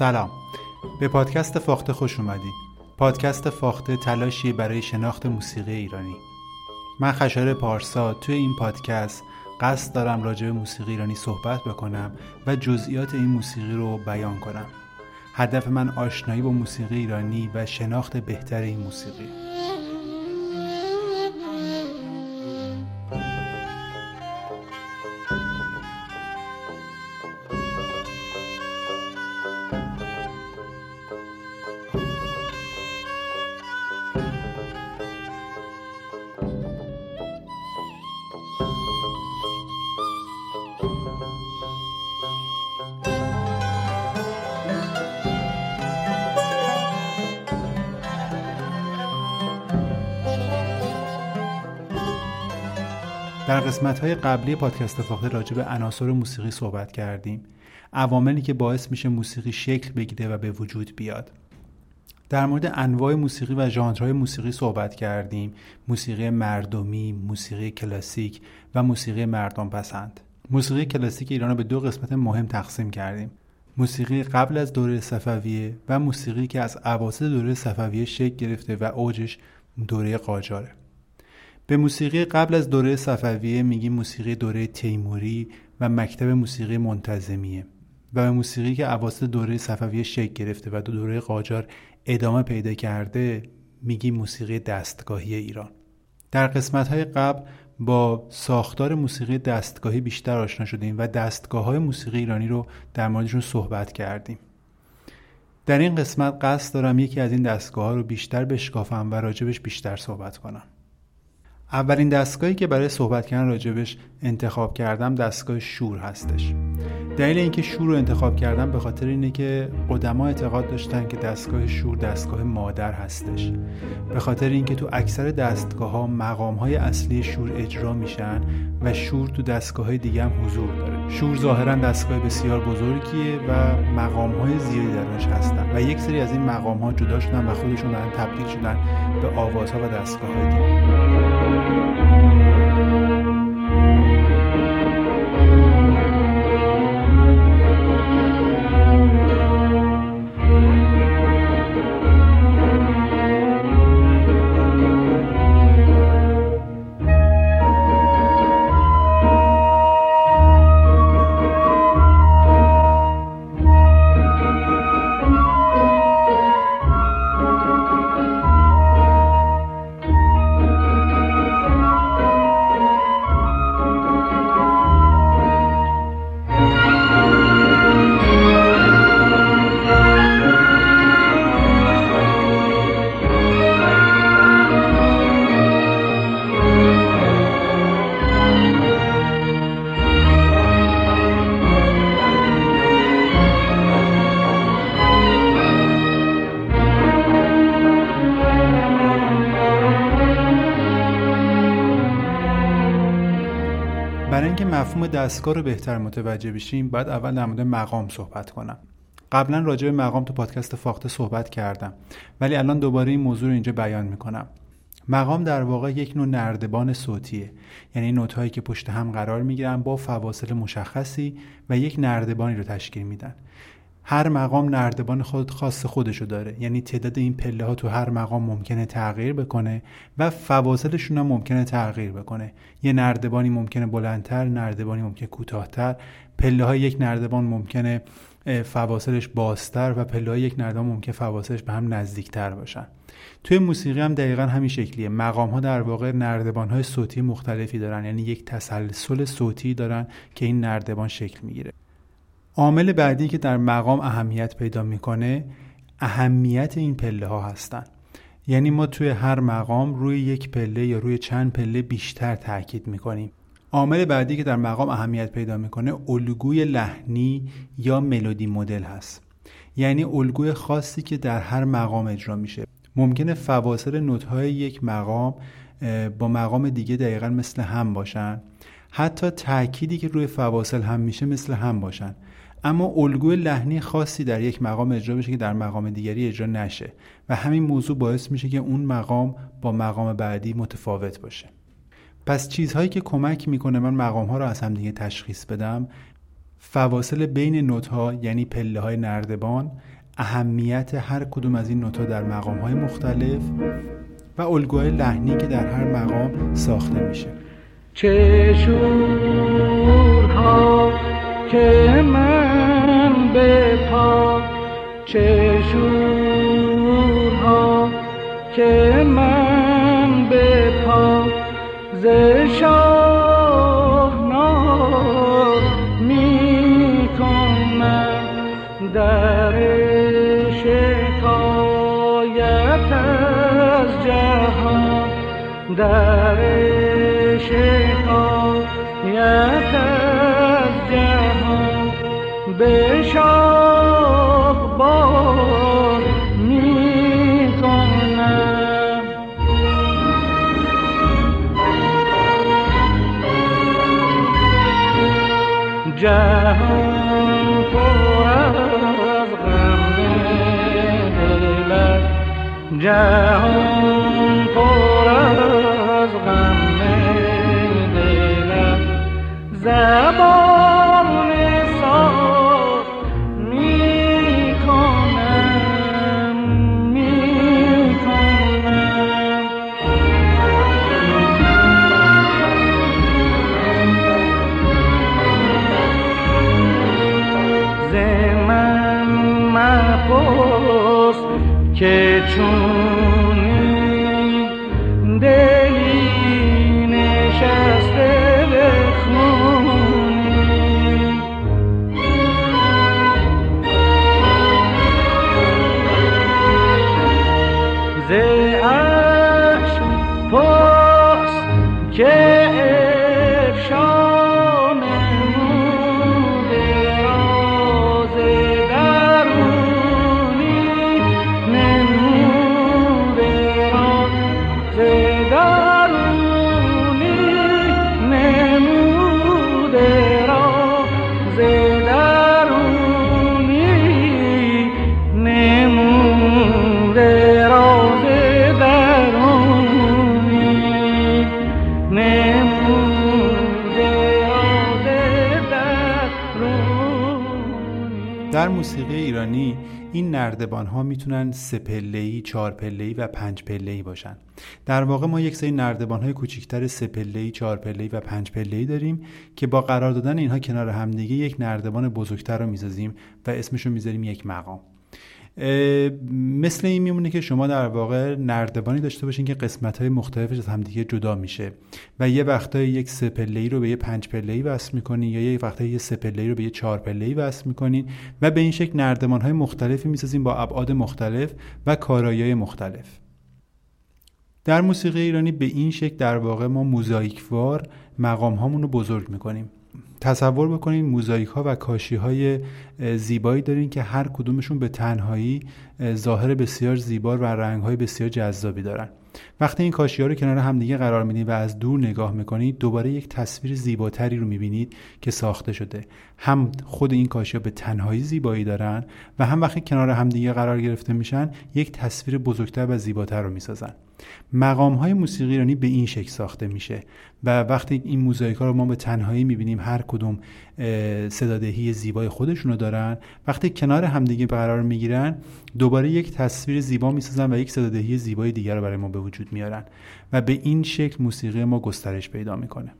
سلام. به پادکست فاخته خوش اومدید پادکست فاخته تلاشی برای شناخت موسیقی ایرانی. من خشار پارسا توی این پادکست قصد دارم راجع به موسیقی ایرانی صحبت بکنم و جزئیات این موسیقی رو بیان کنم. هدف من آشنایی با موسیقی ایرانی و شناخت بهتر این موسیقی. در قسمت های قبلی پادکست فاخته راجع به عناصر موسیقی صحبت کردیم. عواملی که باعث میشه موسیقی شکل بگیره و به وجود بیاد. در مورد انواع موسیقی و ژانرهای موسیقی صحبت کردیم. موسیقی مردمی موسیقی کلاسیک و موسیقی مردم پسند موسیقی کلاسیک ایران رو به دو قسمت مهم تقسیم کردیم. موسیقی قبل از دوره صفویه و موسیقی که از اواسط دوره صفویه شکل گرفته و اوجش دوره قاجاره. به موسیقی قبل از دوره صفویه میگیم موسیقی دوره تیموری و مکتب موسیقی منتظمیه و به موسیقی که اواسط دوره صفویه شکل گرفته و دو دوره قاجار ادامه پیدا کرده میگیم موسیقی دستگاهی ایران. در قسمت های قبل با ساختار موسیقی دستگاهی بیشتر آشنا شدیم و دستگاه های موسیقی ایرانی رو در موردشون صحبت کردیم. در این قسمت قصد دارم یکی از این دستگاه ها رو بیشتر بشکافم و راجبش بیشتر صحبت کنم. اولین دستگاهی که برای صحبت کردن راجبش انتخاب کردم دستگاه شور هستش. دلیل اینکه شور رو انتخاب کردم به خاطر اینه که قدما اعتقاد داشتن که دستگاه شور دستگاه مادر هستش. به خاطر اینکه تو اکثر دستگاه ها مقام های اصلی شور اجرا میشن و شور تو دستگاه های دیگه هم حضور داره. شور ظاهرا دستگاه بسیار بزرگیه و مقام های زیادی درش هستن و یک سری از این مقام ها جدا شدن و خودشون دارن تبدیل شدن به آوازها و دستگاه های دیگه. برای دستگاه رو بهتر متوجه بشیم باید اول در مورد مقام صحبت کنم. قبلا راجع به مقام تو پادکست فاخته صحبت کردم ولی الان دوباره این موضوع رو اینجا بیان می‌کنم. مقام در واقع یک نوع نردبان صوتیه. یعنی نوت هایی که پشت هم قرار می‌گیرن با فواصل مشخصی و یک نردبانی رو تشکیل میدن. هر مقام نردبان خود خاص خودشو داره. یعنی تعداد این پله ها تو هر مقام ممکنه تغییر بکنه و فواصلشون هم ممکنه تغییر بکنه. یه نردبانی ممکنه بلندتر نردبانی ممکنه کوتاهتر. پله های یک نردبان ممکنه فواصلش بازتر و پله های یک نردبان ممکنه فواصلش به هم نزدیکتر باشن. توی موسیقی هم دقیقا همین شکلیه. مقام ها در واقع نردبان های صوتی مختلفی دارن. یعنی یک تسلسل صوتی دارن که این نردبان شکل می‌گیره. عامل بعدی که در مقام اهمیت پیدا می‌کنه اهمیت این پله ها هستن. یعنی ما توی هر مقام روی یک پله یا روی چند پله بیشتر تاکید می‌کنیم. عامل بعدی که در مقام اهمیت پیدا می‌کنه الگوی لحنی یا ملودی مدل هست. یعنی الگوی خاصی که در هر مقام اجرا میشه. ممکنه فواصل نوت‌های یک مقام با مقام دیگه دقیقا مثل هم باشن. حتی تأکیدی که روی فواصل هم میشه مثل هم باشن. اما الگوی لحنی خاصی در یک مقام اجرا بشه که در مقام دیگری اجرا نشه و همین موضوع باعث میشه که اون مقام با مقام بعدی متفاوت باشه. پس چیزهایی که کمک می‌کنه من مقام ها رو از هم دیگه تشخیص بدم فواصل بین نوت ها یعنی پله های نردبان اهمیت هر کدوم از این نوت در مقام های مختلف و الگوهای لحنی که در هر مقام ساخته میشه. چه چه شورها که من به پا ز شاهنار می کنم در شکایت از جهان در شکایت از جهان. به جهان در موسیقی ایرانی این نردبان ها می‌تونن سه پله‌ای، چهار پله‌ای و پنج پله‌ای باشن. در واقع ما یک سری نردبان های کوچیکتر سه پله‌ای، چهار پله‌ای و پنج پله‌ای داریم که با قرار دادن اینها کنار همدیگه یک نردبان بزرگتر رو می‌سازیم و اسمش رو می‌ذاریم یک مقام. مثل این میمونه که شما در واقع نردبانی داشته باشین که قسمت های مختلفش از همدیگه جدا میشه. و یه وقتای یک سه پله‌ای رو به یه پنج پله‌ای وصل می‌کنین یا یه وقتای یه سه پله‌ای رو به یه چهار پله‌ای وصل می‌کنین و به این شکل نردبان های مختلفی می‌سازیم با ابعاد مختلف و کارایی مختلف. در موسیقی ایرانی به این شکل در واقع ما موزاییکوار مقام هامون رو بزرگ می‌کنیم. تصور بکنید موزاییک ها و کاشی های زیبایی دارین که هر کدومشون به تنهایی ظاهر بسیار زیبا و رنگ های بسیار جذابی دارن. وقتی این کاشی ها رو کنار همدیگه قرار می‌دید و از دور نگاه می‌کنید دوباره یک تصویر زیباتری رو می‌بینید که ساخته شده. هم خود این کاشی ها به تنهایی زیبایی دارن و هم وقتی کنار همدیگه قرار گرفته میشن یک تصویر بزرگتر و زیباتر رو می‌سازن. مقام های موسیقی ایرانی به این شکل ساخته میشه و وقتی این موزاییک رو ما به تنهایی می‌بینیم هر کدوم صدادهی زیبای خودشونو دارن. وقتی کنار همدیگه قرار می‌گیرن دوباره یک تصویر زیبا می‌سازن و یک صدادهی زیبای دیگر رو برای ما به وجود میارن و به این شکل موسیقی ما گسترش پیدا می‌کنه.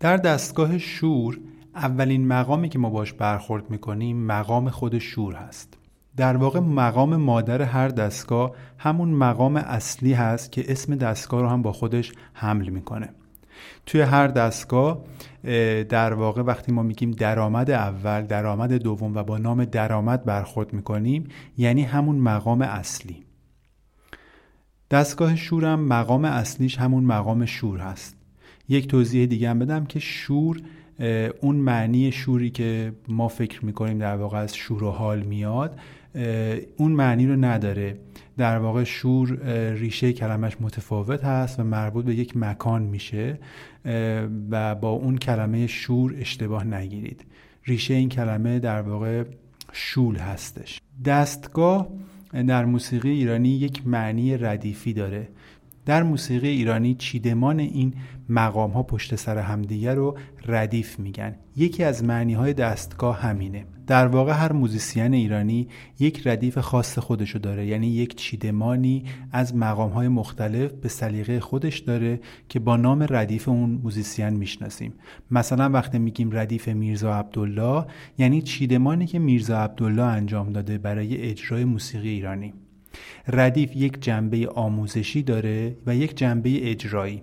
در دستگاه شور اولین مقامی که ما باش برخورد می‌کنیم مقام خود شور هست. در واقع مقام مادر هر دستگاه همون مقام اصلی هست که اسم دستگاه رو هم با خودش حمل می‌کنه. توی هر دستگاه در واقع وقتی ما میگیم درآمد اول درآمد دوم و با نام درآمد برخورد می‌کنیم یعنی همون مقام اصلی. دستگاه شورم مقام اصلیش همون مقام شور هست. یک توضیح دیگه هم بدم که شور اون معنی شوری که ما فکر می‌کنیم در واقع از شور و حال میاد اون معنی رو نداره. در واقع شور ریشه کلمش متفاوت هست و مربوط به یک مکان میشه و با اون کلمه شور اشتباه نگیرید. ریشه این کلمه در واقع شول هستش. دستگاه در موسیقی ایرانی یک معنی ردیفی داره. در موسیقی ایرانی چیدمان این مقام ها پشت سر همدیگه رو ردیف میگن. یکی از معنی های دستگاه همینه. در واقع هر موزیسین ایرانی یک ردیف خاص خودشو داره. یعنی یک چیدمانی از مقام های مختلف به سلیقه خودش داره که با نام ردیف اون موزیسین می‌شناسیم. مثلا وقتی میگیم ردیف میرزا عبدالله یعنی چیدمانی که میرزا عبدالله انجام داده برای اجرای موسیقی ایرانی. ردیف یک جنبه آموزشی داره و یک جنبه اجرایی.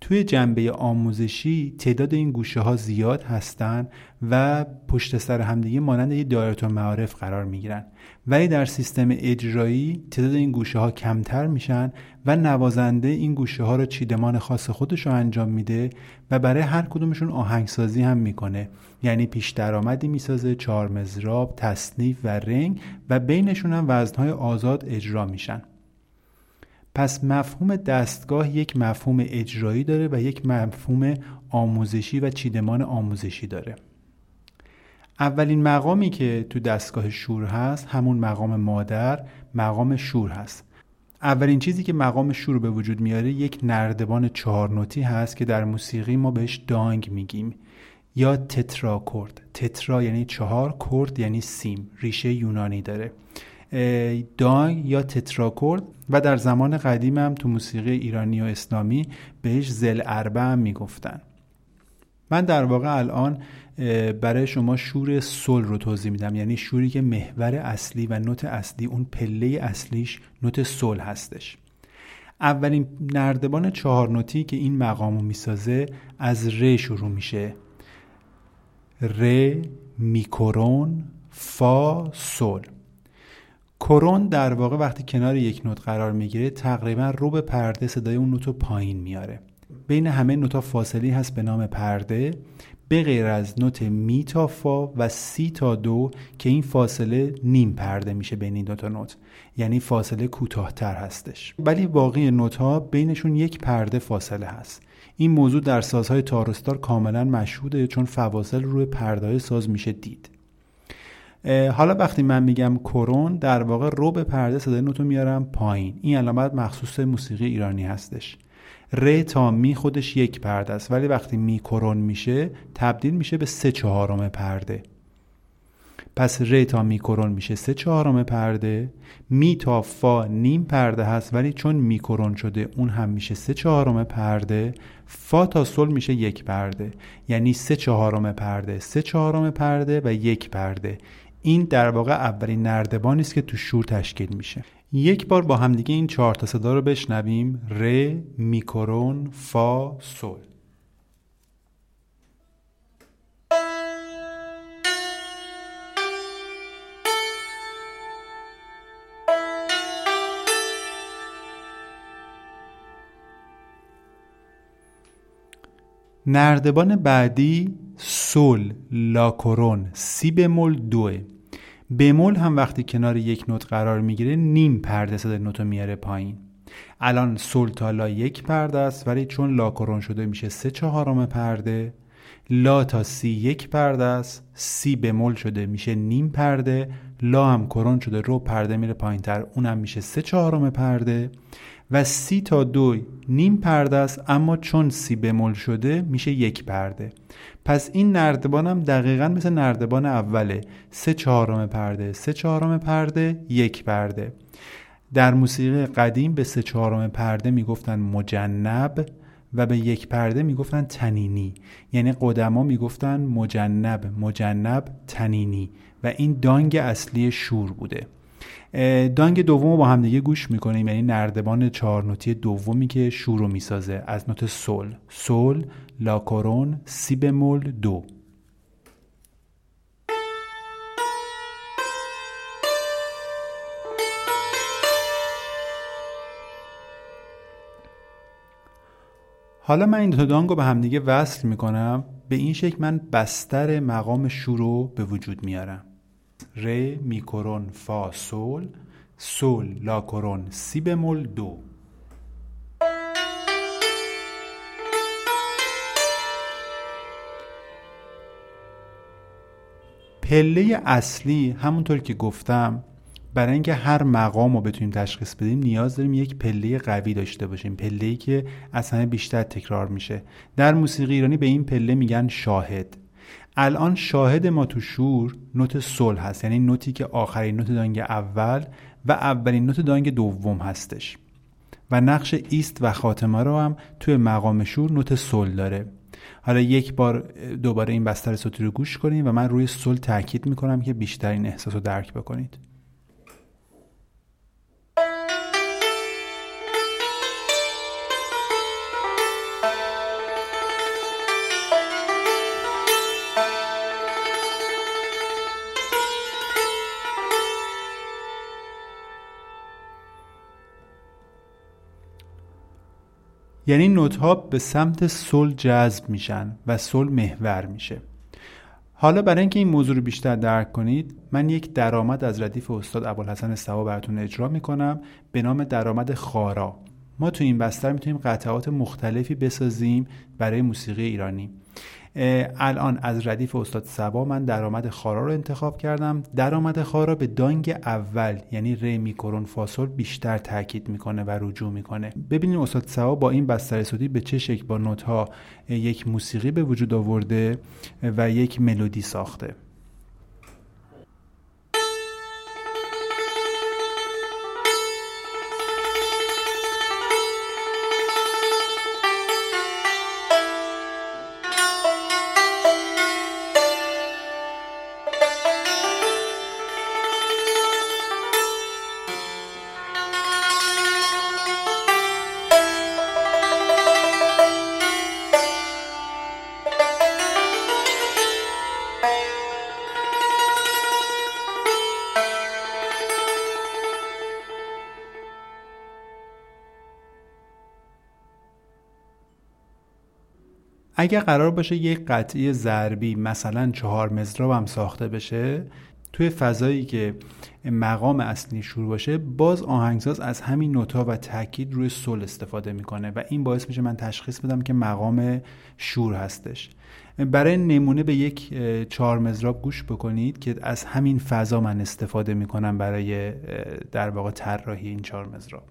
توی جنبه آموزشی تعداد این گوشه ها زیاد هستند و پشت سر همدیگه مانند یک دایره معارف قرار می‌گیرن. ولی در سیستم اجرایی تعداد این گوشه ها کمتر میشن و نوازنده این گوشه ها رو چیدمان خاص خودش رو انجام میده و برای هر کدومشون آهنگسازی هم می‌کنه. یعنی پیش درآمدی می‌سازه چهار مزراب تصنیف و رنگ و بینشون هم وزنهای آزاد اجرا میشن. پس مفهوم دستگاه یک مفهوم اجرایی داره و یک مفهوم آموزشی و چیدمان آموزشی داره. اولین مقامی که تو دستگاه شور هست همون مقام مادر مقام شور هست. اولین چیزی که مقام شور به وجود میاره یک نردبان چهار نوتی هست که در موسیقی ما بهش دانگ میگیم. یا تترا کرد. تترا یعنی چهار کرد یعنی سیم. ریشه یونانی داره. دانگ یا تتراکورد و در زمان قدیم هم تو موسیقی ایرانی و اسلامی بهش زل اربع هم می‌گفتن. من در واقع الان برای شما شور سل رو توضیح میدم. یعنی شوری که محور اصلی و نوت اصلی اون پله اصلیش نوت سل هستش. اولین نردبان چهار نوتی که این مقامو می‌سازه از ر شروع میشه. ر میکرون فا سل کرون در واقع وقتی کنار یک نوت قرار می‌گیره تقریبا رو به پرده صدای اون نوت رو پایین میاره بین همه نوتا فاصلی هست به نام پرده. به غیر از نوت می تا فا و سی تا دو که این فاصله نیم پرده میشه بین این دوتا نوت. یعنی فاصله کوتاهتر هستش. ولی باقی نوت ها بینشون یک پرده فاصله هست. این موضوع در سازهای تارستار کاملا مشهوده چون فواصل روی پرده ساز میشه دید. حالا وقتی من میگم کرون در واقع رو به پرده صدای نوتو میارم پایین. این علامت مخصوص موسیقی ایرانی هستش. ر تا می خودش یک پرده است. ولی وقتی می کرون میشه تبدیل میشه به سه چهارم پرده. پس ر تا می کرون میشه سه چهارم پرده. می تا فا نیم پرده هست ولی چون می کرون شده اون هم میشه سه چهارم پرده. فا تا سل میشه یک پرده. یعنی سه چهارم پرده. سه چهارم پرده و یک پرده. این در واقع اولین نردبانی است که تو شور تشکیل میشه. یک بار با همدیگه این چهار تا صدا رو بشنویم. ر میکرون فا سل نردبان بعدی سل لاکرون سی بمول دوه. بمول هم وقتی کنار یک نوت قرار می‌گیره نیم پرده صدای نوت میاره پایین. الان سل تا لا یک پرده است ولی چون لاکرون شده میشه سه چهارم پرده. لا تا سی یک پرده است سی بمول شده میشه نیم پرده. لا هم کرون شده رو پرده میره پایین تر اونم میشه سه چهارم پرده. و سی تا دو نیم پرده است اما چون سی بمول شده میشه یک پرده. پس این نردبان هم دقیقا مثل نردبان اوله. سه چهارم پرده سه چهارم پرده یک پرده. در موسیقی قدیم به سه چهارم پرده می‌گفتن مجنب و به یک پرده می‌گفتن تنینی. یعنی قدما می‌گفتن مجنب مجنب تنینی. و این دانگ اصلی شور بوده. دانگ دوم رو با هم دیگه گوش می‌کنیم یعنی نردبان چهار نوتی دومی که رو می‌سازه. از نوت سول سول لاکورون سی بمول دو. حالا من این دو دانگ رو به همدیگه وصل می‌کنم. به این شکل من بستر مقام رو به وجود میارم. ر میکرون فا سول سول لاکرون سی بمول دو. پله اصلی همونطور که گفتم برای اینکه هر مقام رو بتونیم تشخیص بدیم نیاز داریم یک پله قوی داشته باشیم پله که از همه بیشتر تکرار میشه. در موسیقی ایرانی به این پله میگن شاهد. الان شاهد ما تو شور نوت سل هست. یعنی نوتی که آخرین نوت دانگ اول و اولین نوت دانگ دوم هستش. و نقش ایست و خاتمه رو هم توی مقام شور نوت سل داره. حالا یک بار دوباره این بستر صوتی رو گوش کنیم و من روی سل تاکید می‌کنم که بیشتر این احساس رو درک بکنید. یعنی نوت ها به سمت سل جذب میشن و سل محور میشه. حالا برای اینکه این موضوع رو بیشتر درک کنید من یک درآمد از ردیف استاد ابوالحسن سوا براتون اجرا می‌کنم به نام درآمد خارا. ما تو این بستر می‌تونیم قطعات مختلفی بسازیم برای موسیقی ایرانی. الان از ردیف استاد سبا من درآمد خارا رو انتخاب کردم. درآمد خارا به دانگ اول یعنی ری میکرون فاصل بیشتر تاکید می‌کنه و رجوع می‌کنه. ببینید استاد سبا با این بستر صوتی به چه شکل با نوت ها یک موسیقی به وجود آورده و یک ملودی ساخته. اگر قرار باشه یک قطعی ضربی مثلا چهار مزراب هم ساخته بشه توی فضایی که مقام اصلی شور باشه باز آهنگساز از همین نوتا و تاکید روی سل استفاده می‌کنه و این باعث میشه من تشخیص بدم که مقام شور هستش. برای نمونه به یک چهار مزراب گوش بکنید که از همین فضا من استفاده می‌کنم برای در واقع طراحی این چهار مزراب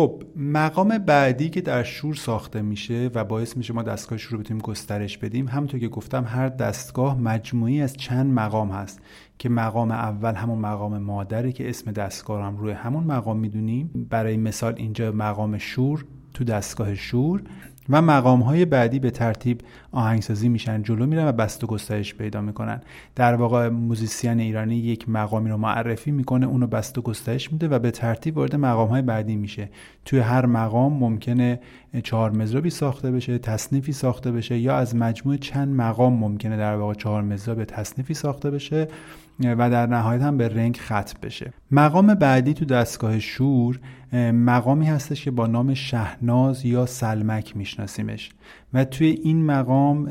خب مقام بعدی که در شور ساخته میشه و باعث میشه ما دستگاه شور رو بتونیم گسترش بدیم همونطور که گفتم هر دستگاه مجموعی از چند مقام هست که مقام اول همون مقام مادره که اسم دستگاه هم روی همون مقام می‌دونیم. برای مثال اینجا مقام شور تو دستگاه شور. و مقام های بعدی به ترتیب آهنگسازی میشن جلو میرن و بست و گسترش پیدا می‌کنن. در واقع موزیسین ایرانی یک مقامی رو معرفی می‌کنه اونو بست و گسترش میده و به ترتیب وارد مقام های بعدی میشه. توی هر مقام ممکنه چهار مزرابی ساخته بشه تصنیفی ساخته بشه یا از مجموع چند مقام ممکنه در واقع چهار مزراب تصنیفی ساخته بشه و در نهایت هم به رنگ ختم بشه. مقام بعدی تو دستگاه شور مقامی هستش که با نام شهناز یا سلمک میشناسیمش. و توی این مقام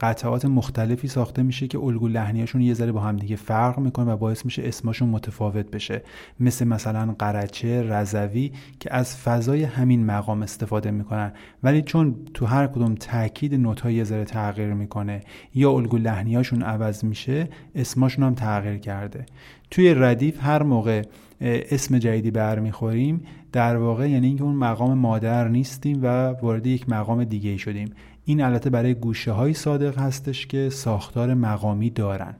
قطعات مختلفی ساخته میشه که الگو لحنیاشون یه ذره با هم دیگه فرق می‌کنه و باعث میشه اسمشون متفاوت بشه. مثل مثلا قرچه رضوی که از فضای همین مقام استفاده می‌کنن. ولی چون تو هر کدوم تاکید نوت یه ذره تغییر می‌کنه یا الگو لحنیاشون عوض میشه اسمشون هم تغییر کرده. توی ردیف هر موقع اسم جدیدی برمیخوریم. در واقع یعنی اینکه اون مقام مادر نیستیم و وارد یک مقام دیگه شدیم. این البته برای گوشه های صادق هستش که ساختار مقامی دارن.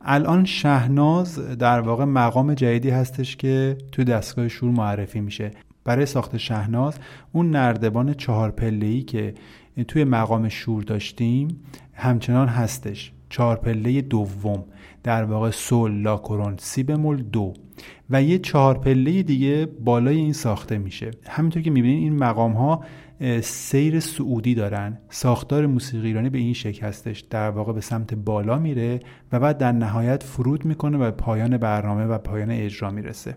الان شهناز در واقع مقام جدیدی هستش که توی دستگاه شور معرفی میشه. برای ساخت شهناز اون نردبان چهار پله که توی مقام شور داشتیم همچنان هستش. چهار پله دوم. در واقع سول لا کرون سی بمول دو. و یه چهار پله دیگه بالای این ساخته میشه. همینطور که می‌بینید این مقام ها سیر سعودی دارن. ساختار موسیقی ایرانی به این شکل هستش در واقع به سمت بالا میره و بعد در نهایت فرود می‌کنه و پایان برنامه و پایان اجرا می‌رسه.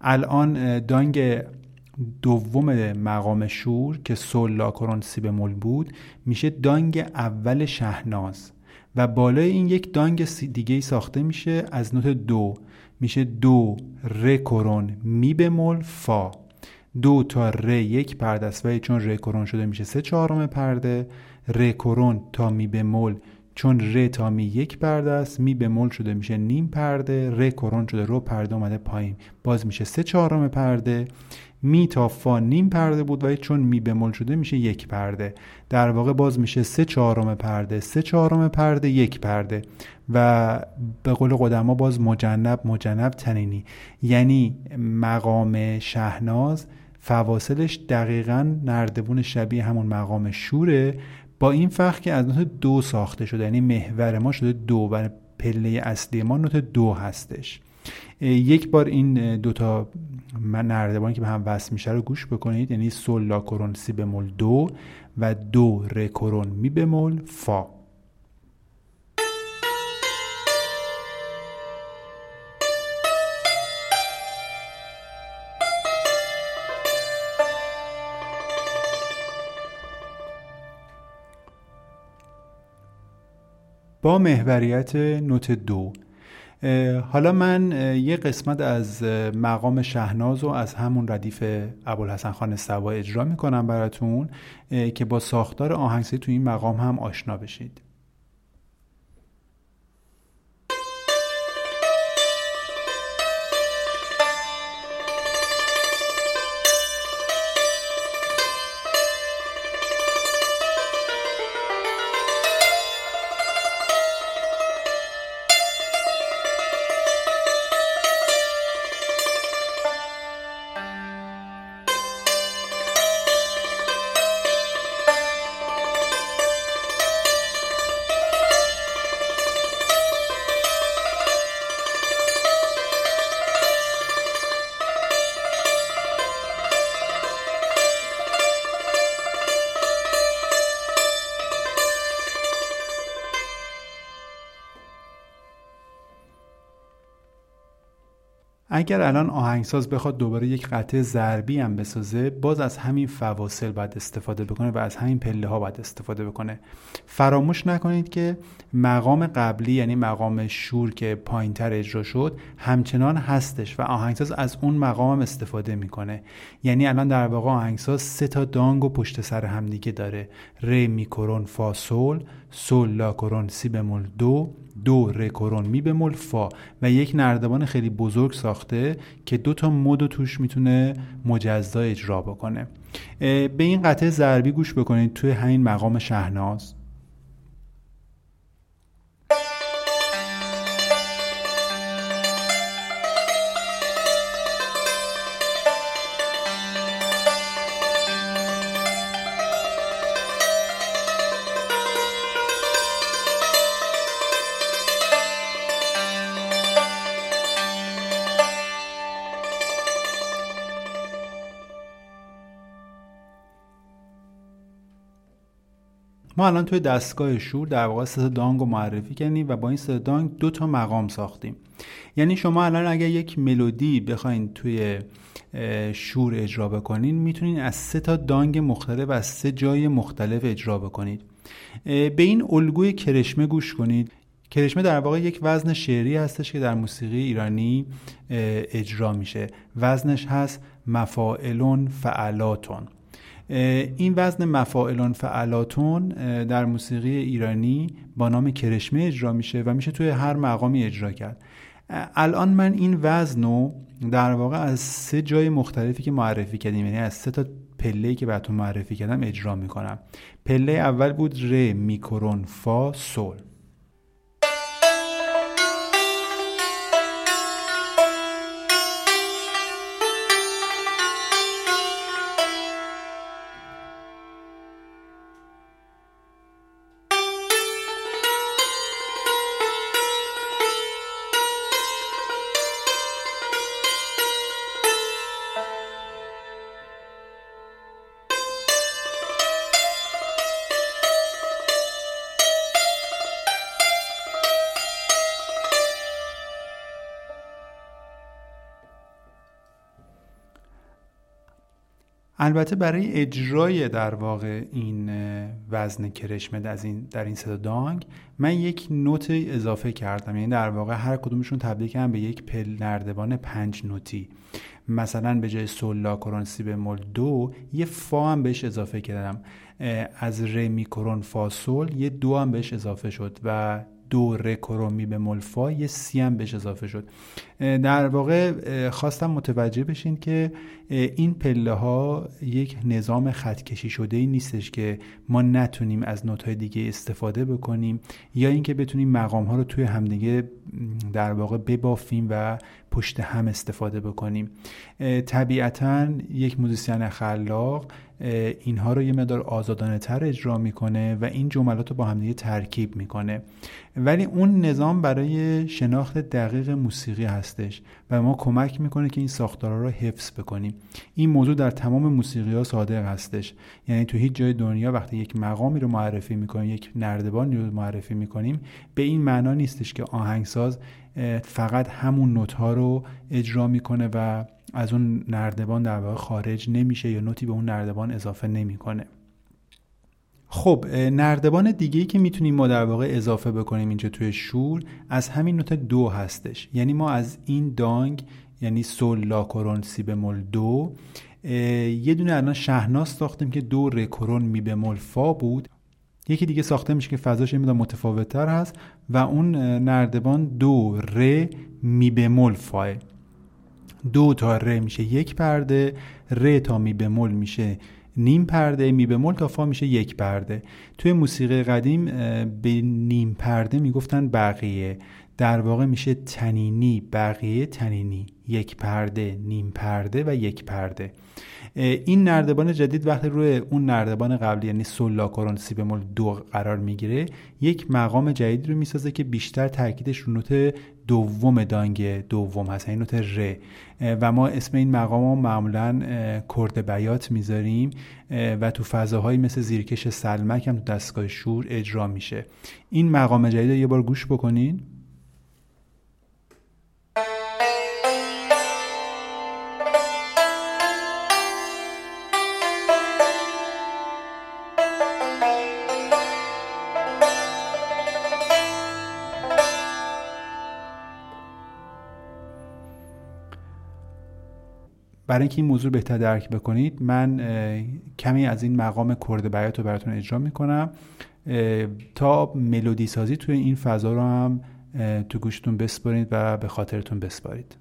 الان دانگ دوم مقام شور که سول لا کرون سی بمول بود میشه دانگ اول شهناز. و بالای این یک دانگ دیگه ساخته میشه از نوت دو. میشه دو ر کرون می بمول فا. دو تا ر یک پرده است. و چون ر کرون شده میشه سه چهارم پرده. ر کرون تا می بمول چون ر تا می یک پرده است می بمول شده میشه نیم پرده. ر کرون شده رو پرده اومده پایین. باز میشه سه چهارم پرده. می تا فا نیم پرده بود و چون می بمول شده میشه یک پرده. در واقع باز میشه سه چهارم پرده سه چهارم پرده یک پرده. و به قول قدما باز مجنب مجنب تنینی. یعنی مقام شهناز فواصلش دقیقا نردبون شبیه همون مقام شوره. با این فرق که از نوت دو ساخته شده یعنی محور ما شده دو و پله اصلی ما نوت دو هستش. یک بار این دوتا نردبانی که به هم وصل میشه رو گوش بکنید یعنی سول لا کرون سی بمول دو و دو ر کرون می بمول فا. با محوریت نوت دو. حالا من یه قسمت از مقام شهناز رو از همون ردیف ابوالحسن خان سوا اجرا می‌کنم براتون که با ساختار آهنگسازی تو این مقام هم آشنا بشید. اگر الان آهنگساز بخواد دوباره یک قطعه ضربی هم بسازه باز از همین فواصل باید استفاده بکنه و از همین پله ها باید استفاده بکنه. فراموش نکنید که مقام قبلی یعنی مقام شور که پایینتر اجرا شد همچنان هستش و آهنگساز از اون مقام هم استفاده می‌کنه. یعنی الان در واقع آهنگساز سه تا دانگ و پشت سر همدیگه داره. ر میکرون فا سول لا کرون سی بمول دو دو ر کرون می بمول فا و یک نردبان خیلی بزرگ ساخته که دو تا مود توش می‌تونه مجزا اجرا بکنه. به این قطعه ضربی گوش بکنید توی همین مقام شهناز. ما الان توی دستگاه شور در واقع سه دانگ رو معرفی کردیم و با این سه دانگ دو تا مقام ساختیم. یعنی شما الان اگر یک ملودی بخواین توی شور اجرا بکنین می‌تونین از سه تا دانگ مختلف از سه جای مختلف اجرا بکنید. به این الگوی کرشمه گوش کنید. کرشمه در واقع یک وزن شعری هستش که در موسیقی ایرانی اجرا میشه. وزنش هست مفاعلون فعلاتون. این وزن مفاعلون فعلاتون در موسیقی ایرانی با نام کرشمه اجرا میشه و میشه توی هر مقامی اجرا کرد. الان من این وزن رو در واقع از سه جای مختلفی که معرفی کردیم یعنی از سه تا پله که براتون معرفی کردم اجرا می‌کنم. پله اول بود ر میکرون فا سول. البته برای اجرای در واقع این وزن کرشمه از این در این صدا دانگ من یک نوت اضافه کردم. یعنی در واقع هر کدومشون تبدیل کردم به یک پل نردبان پنج نوتی. مثلا به جای سول لا کرون سی بمول دو یه فا هم بهش اضافه کردم. از ر می کرون فا سول یه دو هم بهش اضافه شد و دو ر کرون می بمول فا یه سی هم بهش اضافه شد. در واقع خواستم متوجه بشین که این پله ها یک نظام خط کشی شده ای نیستش که ما نتونیم از نوت های دیگه استفاده بکنیم یا اینکه بتونیم مقام ها رو توی همدیگه در واقع ببافیم و پشت هم استفاده بکنیم. طبیعتا یک موزیسین خلاق اینها رو یه مدار آزادانه تر اجرا می‌کنه و این جملات رو با همدیگه ترکیب می‌کنه. ولی اون نظام برای شناخت دقیق موسیقی هستش و ما کمک می‌کنه که این ساختارها رو حفظ بکنیم. این موضوع در تمام موسیقی ها صادق هستش. یعنی تو هیچ جای دنیا وقتی یک مقامی رو معرفی می‌کنیم یک نردبانی رو معرفی می‌کنیم به این معنا نیستش که آهنگساز فقط همون نوت ها رو اجرا می‌کنه و از اون نردبان در واقع خارج نمیشه یا نوتی به اون نردبان اضافه نمی‌کنه. خب نردبان دیگه ای که می‌تونیم ما در واقع اضافه بکنیم اینجا توی شور از همین نوت دو هستش. یعنی ما از این دانگ یعنی سول لا کرون سی بمول دو یه دونه الان شهناز ساختیم که دو ر کرون می بمول فا بود. یکی دیگه ساخته میشه که فضاش متفاوت متفاوتتر هست و اون نردبان دو ر می بمول فا دو تا ر میشه یک پرده ر تا می بمول میشه نیم پرده می بمول تا فا میشه یک پرده. توی موسیقی قدیم به نیم پرده می‌گفتن بقیه. در واقع میشه تنینی بقیه تنینی. یک پرده نیم پرده و یک پرده. این نردبان جدید وقتی روی اون نردبان قبلی یعنی سولا کرون سی بمول دو قرار می‌گیره یک مقام جدید رو می‌سازه که بیشتر تاکیدش رو نوت دوم دانگ دوم هست یعنی نوت ر. و ما اسم این مقام رو معمولا کرد بیات می‌ذاریم و تو فضاهایی مثل زیرکش سلمک هم تو دستگاه شور اجرا میشه. این مقام جدید رو یه بار گوش بکنین. برای اینکه این موضوع بهتر درک بکنید من کمی از این مقام کرد بیات رو براتون اجرا می‌کنم. تا ملودی سازی توی این فضا رو هم تو گوشتون بسپارید و به خاطرتون بسپارید.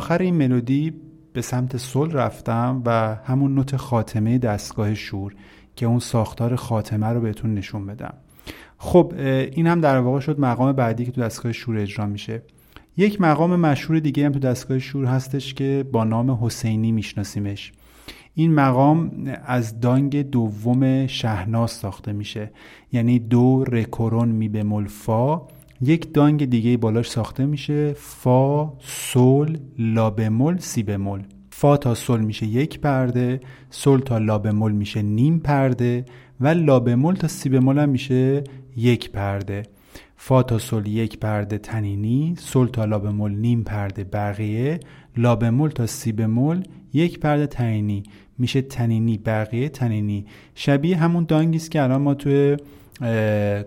آخر این ملودی به سمت سل رفتم و همون نوت خاتمه دستگاه شور که اون ساختار خاتمه رو بهتون نشون بدم. خب این هم در واقع شد مقام بعدی که تو دستگاه شور اجرا میشه. یک مقام مشهور دیگه هم تو دستگاه شور هستش که با نام حسینی میشناسیمش. این مقام از دانگ دوم شهناز ساخته میشه. یعنی دو رکورون می به فا یک دانگ دیگه بالاش ساخته میشه. فا سول لا بمول سی بمول. فا تا سول میشه یک پرده سول تا لا بمول میشه نیم پرده و لا بمول تا سی بمول هم میشه یک پرده. فا تا سول یک پرده تنینی سول تا لا بمول نیم پرده بقیه لا بمول تا سی بمول یک پرده تنینی میشه تنینی بقیه تنینی شبیه همون دانگی است که الان ما توی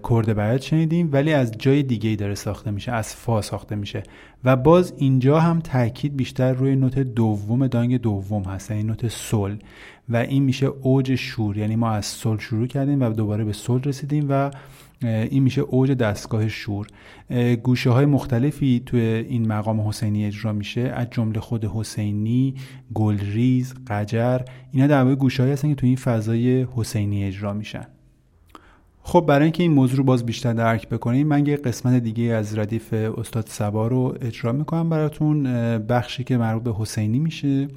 کرد بیات شنیدیم ولی از جای دیگه ای داره ساخته میشه از فا ساخته میشه. و باز اینجا هم تاکید بیشتر روی نوت دوم دانگ دوم هست یعنی نوت سل و این میشه اوج شور یعنی ما از سل شروع کردیم و دوباره به سل رسیدیم و این میشه اوج دستگاه شور. گوشه های مختلفی توی این مقام حسینی اجرا میشه از جمله خود حسینی گلریز قجر. اینا در واقع گوشه هستن که توی این فضای حسینی اجرا میشن. خب برای اینکه این موضوع رو باز بیشتر درک بکنیم من یه قسمت دیگه از ردیف استاد سبا رو اجرا می‌کنم براتون بخشی که مربوط به حسینی میشه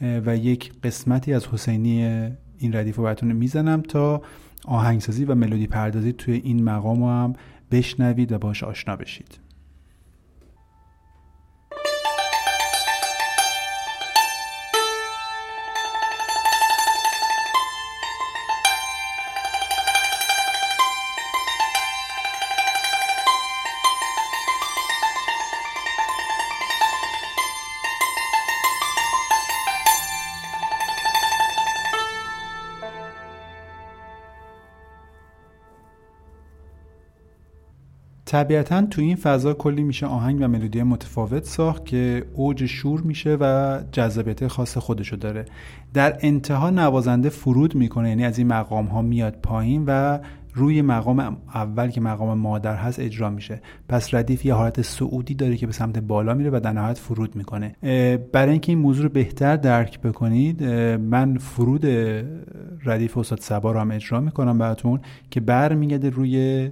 و یک قسمتی از حسینی این ردیف رو براتون می‌زنم تا آهنگسازی و ملودی پردازی توی این مقام رو هم بشنوید و باش آشنا بشید. طبیعتا تو این فضا کلی میشه آهنگ و ملودی متفاوت ساخت که اوج شور میشه و جذابیت خاص خودشو داره. در انتها نوازنده فرود می‌کنه یعنی از این مقام ها میاد پایین و روی مقام اول که مقام مادر هست اجرا میشه. پس ردیف یه حالت سعودی داره که به سمت بالا میره و در نهایت فرود می‌کنه. برای اینکه این موضوع رو بهتر درک بکنید من فرود ردیف استاد سبا رو هم اجرا می‌کنم براتون که برمیگرده روی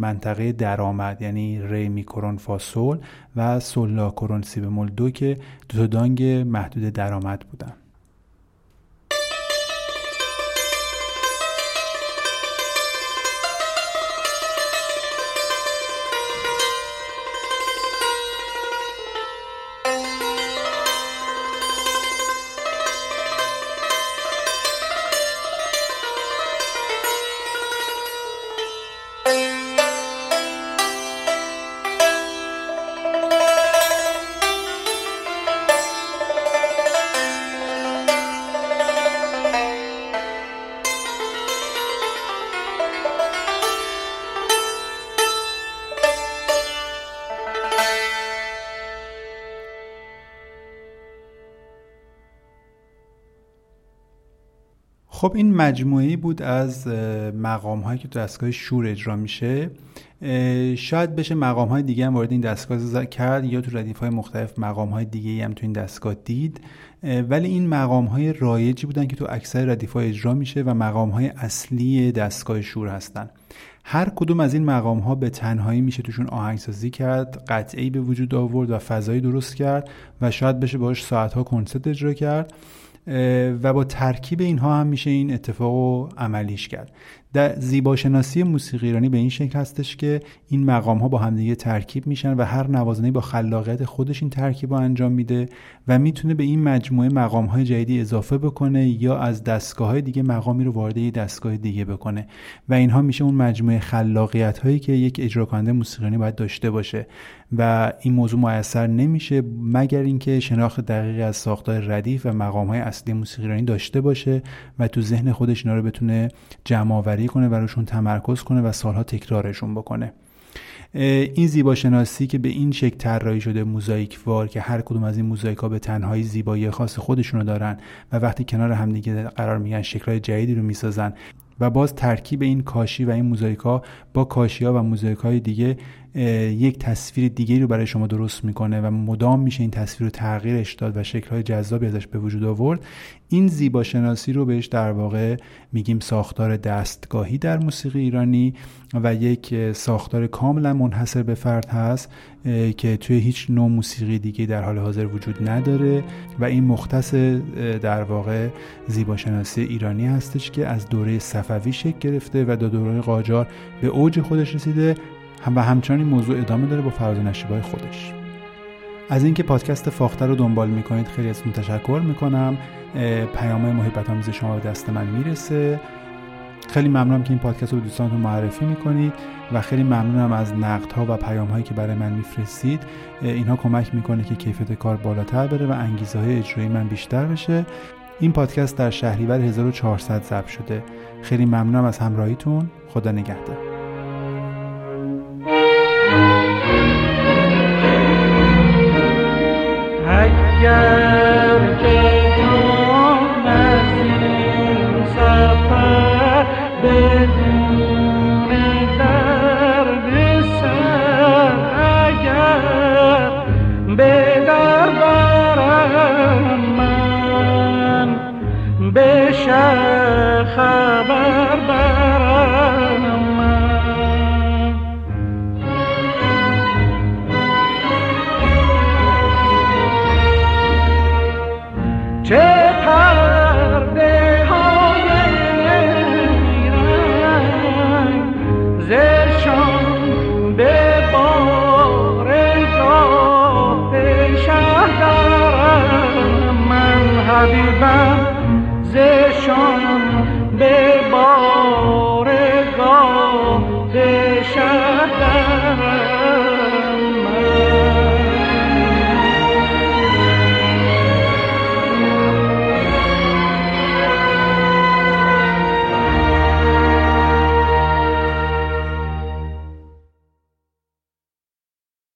منطقه درآمد یعنی ری میکرون فاسول و سولا کرون سی بمول دو که دو دانگ محدود درآمد بودن. خب این مجموعی بود از مقام هایی که تو دستگاه شور اجرا میشه. شاید بشه مقام های دیگه هم وارد این دستگاه کرد یا تو ردیف های مختلف مقام های دیگه هم تو این دستگاه دید. ولی این مقام های رایجی بودن که تو اکثر ردیف های اجرا میشه و مقام های اصلی دستگاه شور هستن. هر کدوم از این مقام ها به تنهایی میشه توشون آهنگسازی کرد قطعی به وجود آورد و فضایی درست کرد و شاید بشه باش ساعت ها کنسرت اجرا کرد. و با ترکیب اینها هم میشه این اتفاق رو عملیش کرد. در زیباشناسی موسیقی ایرانی به این شکل هستش که این مقام ها با همدیگه ترکیب میشن و هر نوازنده با خلاقیت خودش این ترکیب رو انجام میده و می‌تونه به این مجموعه مقام های جدیدی اضافه بکنه یا از دستگاه های دیگه مقامی رو وارد یه دستگاه دیگه بکنه. و اینها میشه اون مجموعه خلاقیت هایی که یک اجرا کننده موسیقی باید داشته باشه. و این موضوع میسر نمیشه مگر اینکه شناخت دقیقی از ساختار ردیف و مقام های اصلی موسیقی داشته باشه و تو ذهن خودش اینا رو بتونه جمع کنه و روشون تمرکز کنه و سالها تکرارشون بکنه. این زیبا شناسی که به این شکل طراحی شده موزاییک وار که هر کدوم از این موزاییک ها به تنهایی زیبایی خاص خودشونو دارن و وقتی کنار همدیگه قرار میگن شکلهای جدیدی رو می‌سازن و باز ترکیب این کاشی و این موزاییک ها با کاشی ها و موزاییک های دیگه یک تصویر دیگه رو برای شما درست می‌کنه و مدام میشه این تصویر رو تغییرش داد و شکلهای جذابی ازش به وجود آورد. این زیبا شناسی رو بهش در واقع میگیم ساختار دستگاهی در موسیقی ایرانی و یک ساختار کاملا منحصر به فرد هست که توی هیچ نوع موسیقی دیگه در حال حاضر وجود نداره و این مختص در واقع زیبا شناسی ایرانی هستش که از دوره صفوی شکل گرفته و در دوره قاجار به اوج خودش رسیده هم و همچنان این موضوع ادامه داره با فراز نشیبای خودش. از اینکه پادکست فاخته رو دنبال می‌کنید خیلی ازتون تشکر می‌کنم. پیام محبت آمیز شما به دست من می‌رسه. خیلی ممنونم که این پادکست رو به دوستانتون معرفی می‌کنید و خیلی ممنونم از نقد ها و پیام هایی که برای من میفرستید. اینها کمک می‌کنه که کیفیت کار بالاتر بره و انگیزه های اجرایی من بیشتر بشه. این پادکست در شهریور 1400 ضبط شده. خیلی ممنونم از همراهیتون. خدا نگهدار. اگر